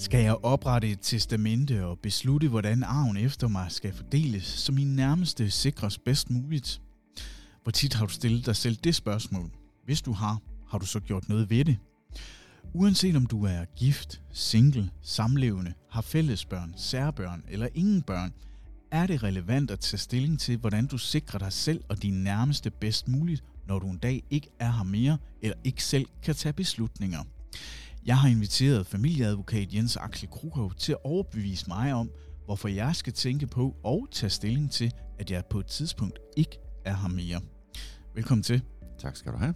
Skal jeg oprette et testamente og beslutte, hvordan arven efter mig skal fordeles, så min nærmeste sikres bedst muligt? Hvor tit har du stillet dig selv det spørgsmål? Hvis du har, har du så gjort noget ved det? Uanset om du er gift, single, samlevende, har fællesbørn, særbørn eller ingen børn, er det relevant at tage stilling til, hvordan du sikrer dig selv og dine nærmeste bedst muligt, når du en dag ikke er her mere eller ikke selv kan tage beslutninger. Jeg har inviteret familieadvokat Jens Axel Krukov til at overbevise mig om, hvorfor jeg skal tænke på og tage stilling til, at jeg på et tidspunkt ikke er her mere. Velkommen til. Tak skal du have.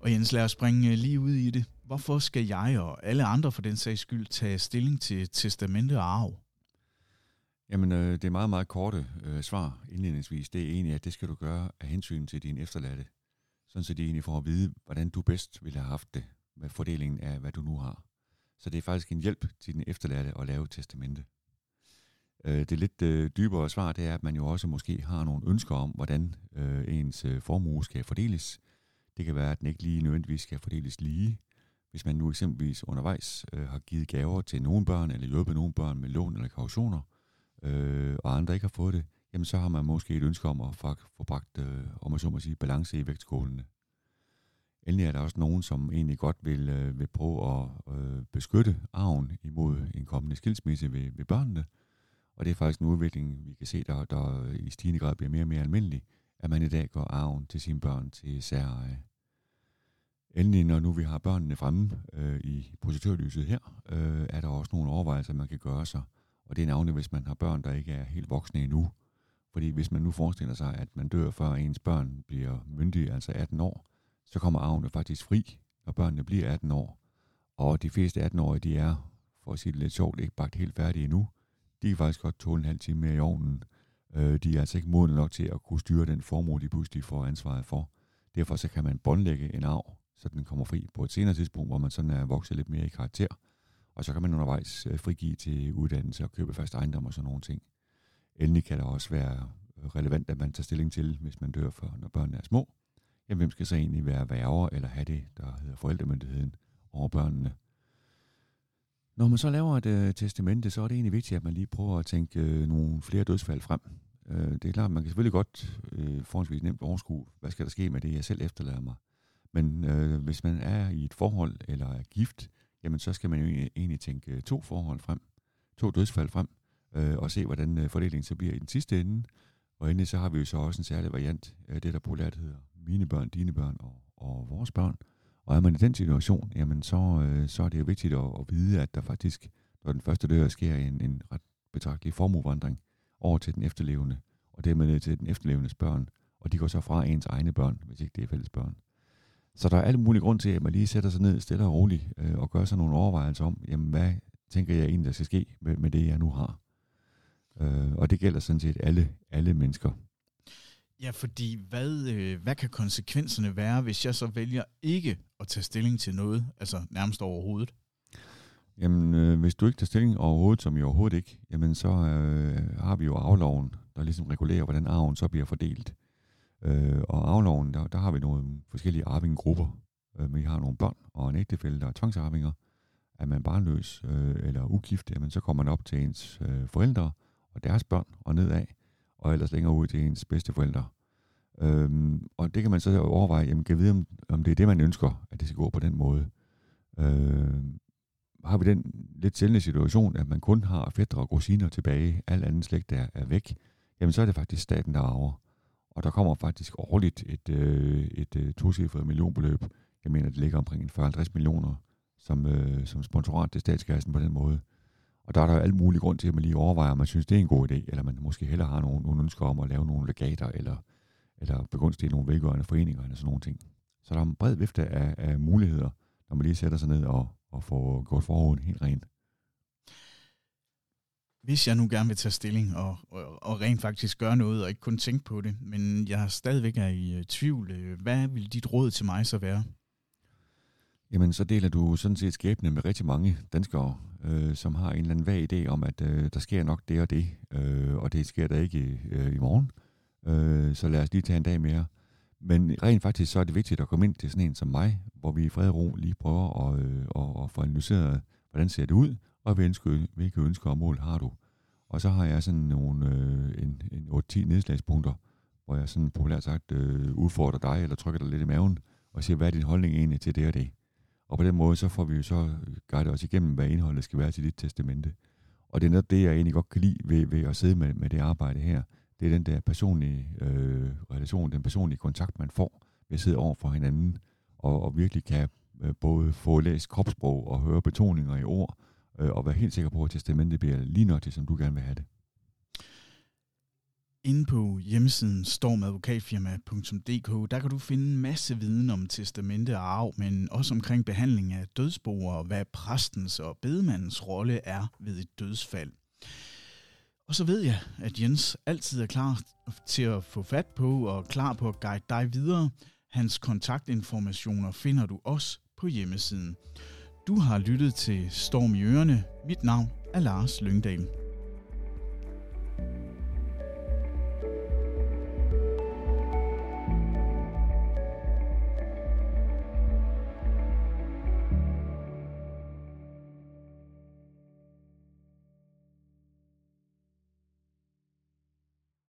Og Jens, lad os springe lige ud i det. Hvorfor skal jeg og alle andre for den sags skyld tage stilling til testamente og arv? Jamen, øh, det er meget, meget korte øh, svar indledningsvis. Det er egentlig, at det skal du gøre af hensyn til dine efterladte. Sådan så de egentlig får at vide, hvordan du bedst ville have haft det med fordelingen af, hvad du nu har. Så det er faktisk en hjælp til din efterladte at lave testamente. Øh, det lidt øh, dybere svar, det er, at man jo også måske har nogle ønsker om, hvordan øh, ens øh, formue skal fordeles. Det kan være, at den ikke lige nødvendigvis skal fordeles lige. Hvis man nu eksempelvis undervejs øh, har givet gaver til nogle børn, eller hjulpet nogle børn med lån eller kautioner, øh, og andre ikke har fået det, jamen så har man måske et ønske om at få bragt, øh, om man så må sige, balance i vægtskålene. Endelig er der også nogen, som egentlig godt vil, øh, vil prøve at øh, beskytte arven imod en kommende skilsmisse ved, ved børnene. Og det er faktisk en udvikling, vi kan se, der, der i stigende grad bliver mere og mere almindelig, at man i dag går arven til sine børn til særeje. Endelig, når nu vi har børnene fremme øh, i projektørlyset her, øh, er der også nogle overvejelser, man kan gøre sig. Og det er navnet, hvis man har børn, der ikke er helt voksne endnu. Fordi hvis man nu forestiller sig, at man dør, før ens børn bliver myndige, altså 18 år, så kommer arven faktisk fri, når børnene bliver 18 år. Og de fleste 18-årige, de er, for at sige det lidt sjovt, ikke bagt helt færdige endnu. De kan faktisk godt tåle en halv time mere i ovnen. Øh, de er altså ikke modne nok til at kunne styre den formue, de pludselig får ansvaret for. Derfor så kan man båndlægge en arv, så den kommer fri på et senere tidspunkt, hvor man sådan er vokset lidt mere i karakter. Og så kan man undervejs øh, frigive til uddannelse og købe fast ejendom og sådan nogle ting. Endelig kan det også være øh, relevant, at man tager stilling til, hvis man dør for, når børnene er små, ja, hvem skal så egentlig være værger eller have det, der hedder forældremyndigheden over børnene. Når man så laver et øh, testamente, så er det egentlig vigtigt, at man lige prøver at tænke øh, nogle flere dødsfald frem. Øh, det er klart, man kan selvfølgelig godt øh, forholdsvis nemt overskue, hvad skal der ske med det, jeg selv efterlader mig. Men øh, hvis man er i et forhold eller er gift, jamen så skal man jo e-, egentlig tænke øh, to forhold frem, to dødsfald frem, øh, og se, hvordan øh, fordelingen så bliver i den sidste ende. Og endelig så har vi jo så også en særlig variant af det, der populært hedder mine børn, dine børn og, og vores børn. Og er man i den situation, jamen så, øh, så er det jo vigtigt at, at vide, at der faktisk, når den første dør, sker en, en ret betragtelig formuevandring over til den efterlevende, og dermed til den efterlevendes børn, og de går så fra ens egne børn, hvis ikke det er fælles børn. Så der er alle mulige grund til, at man lige sætter sig ned stille og roligt øh, og gør sig nogle overvejelser om, jamen hvad tænker jeg egentlig, der skal ske med, med det, jeg nu har. Øh, og det gælder sådan set alle, alle mennesker. Ja, fordi hvad, øh, hvad kan konsekvenserne være, hvis jeg så vælger ikke at tage stilling til noget, altså nærmest overhovedet? Jamen, øh, hvis du ikke tager stilling overhovedet, som i overhovedet ikke, jamen så øh, har vi jo afloven, der ligesom regulerer, hvordan arven så bliver fordelt. Øh, og afloven, der, der har vi nogle forskellige arvingegrupper. Øh, vi har nogle børn og en ægtefælde, der er tvangsarvinger. Er man barnløs øh, eller ugift, jamen så kommer man op til ens øh, forældre og deres børn og nedad og ellers længere ud til ens bedsteforældre. Øhm, og det kan man så overveje, jamen kan vide, om, om det er det, man ønsker, at det skal gå på den måde. Øhm, har vi den lidt sjældne situation, at man kun har fætter og kusiner tilbage, al anden slægt er, er væk, jamen så er det faktisk staten, der arver. Og der kommer faktisk årligt et, øh, et øh, tocifret millionbeløb. Jeg mener, det ligger omkring 40-50 millioner som, øh, som sponsorat til statskassen på den måde. Og der er der alt mulig grund til, at man lige overvejer, om man synes, det er en god idé, eller man måske heller har nogle, nogle ønsker om at lave nogle legater, eller, eller begunstige nogle velgørende foreninger, eller sådan nogle ting. Så der er en bred vifte af, af muligheder, når man lige sætter sig ned og, og får gjort forhånden helt rent. Hvis jeg nu gerne vil tage stilling og, og, og rent faktisk gøre noget, og ikke kun tænke på det, men jeg stadigvæk er i øh, tvivl, øh, hvad vil dit råd til mig så være? Jamen, så deler du sådan set skæbne med rigtig mange danskere, øh, som har en eller anden vag idé om, at øh, der sker nok det og det, øh, og det sker der ikke øh, i morgen. Øh, så lad os lige tage en dag mere. Men rent faktisk så er det vigtigt at komme ind til sådan en som mig, hvor vi i fred og ro lige prøver at, øh, at, at få analyseret, hvordan ser det ud, og hvilke, hvilke ønsker og mål har du. Og så har jeg sådan nogle, øh, en, en 8-10 nedslagspunkter, hvor jeg sådan populært sagt øh, udfordrer dig, eller trykker dig lidt i maven, og siger, hvad er din holdning egentlig til det og det? Og på den måde, så får vi jo så øh, guidet os igennem, hvad indholdet skal være til dit testamente. Og det er noget det, jeg egentlig godt kan lide ved, ved at sidde med, med det arbejde her. Det er den der personlige øh, relation, den personlige kontakt, man får ved at sidde over for hinanden, og, og virkelig kan øh, både få læst kropssprog og høre betoninger i ord, øh, og være helt sikker på, at testamentet bliver lige nok som du gerne vil have det. Inde på hjemmesiden stormadvokatfirma.dk, der kan du finde en masse viden om testamente og arv, men også omkring behandling af dødsboer og hvad præstens og bedemandens rolle er ved et dødsfald. Og så ved jeg, at Jens altid er klar til at få fat på og klar på at guide dig videre. Hans kontaktinformationer finder du også på hjemmesiden. Du har lyttet til Storm i Ørene. Mit navn er Lars Lyngdal.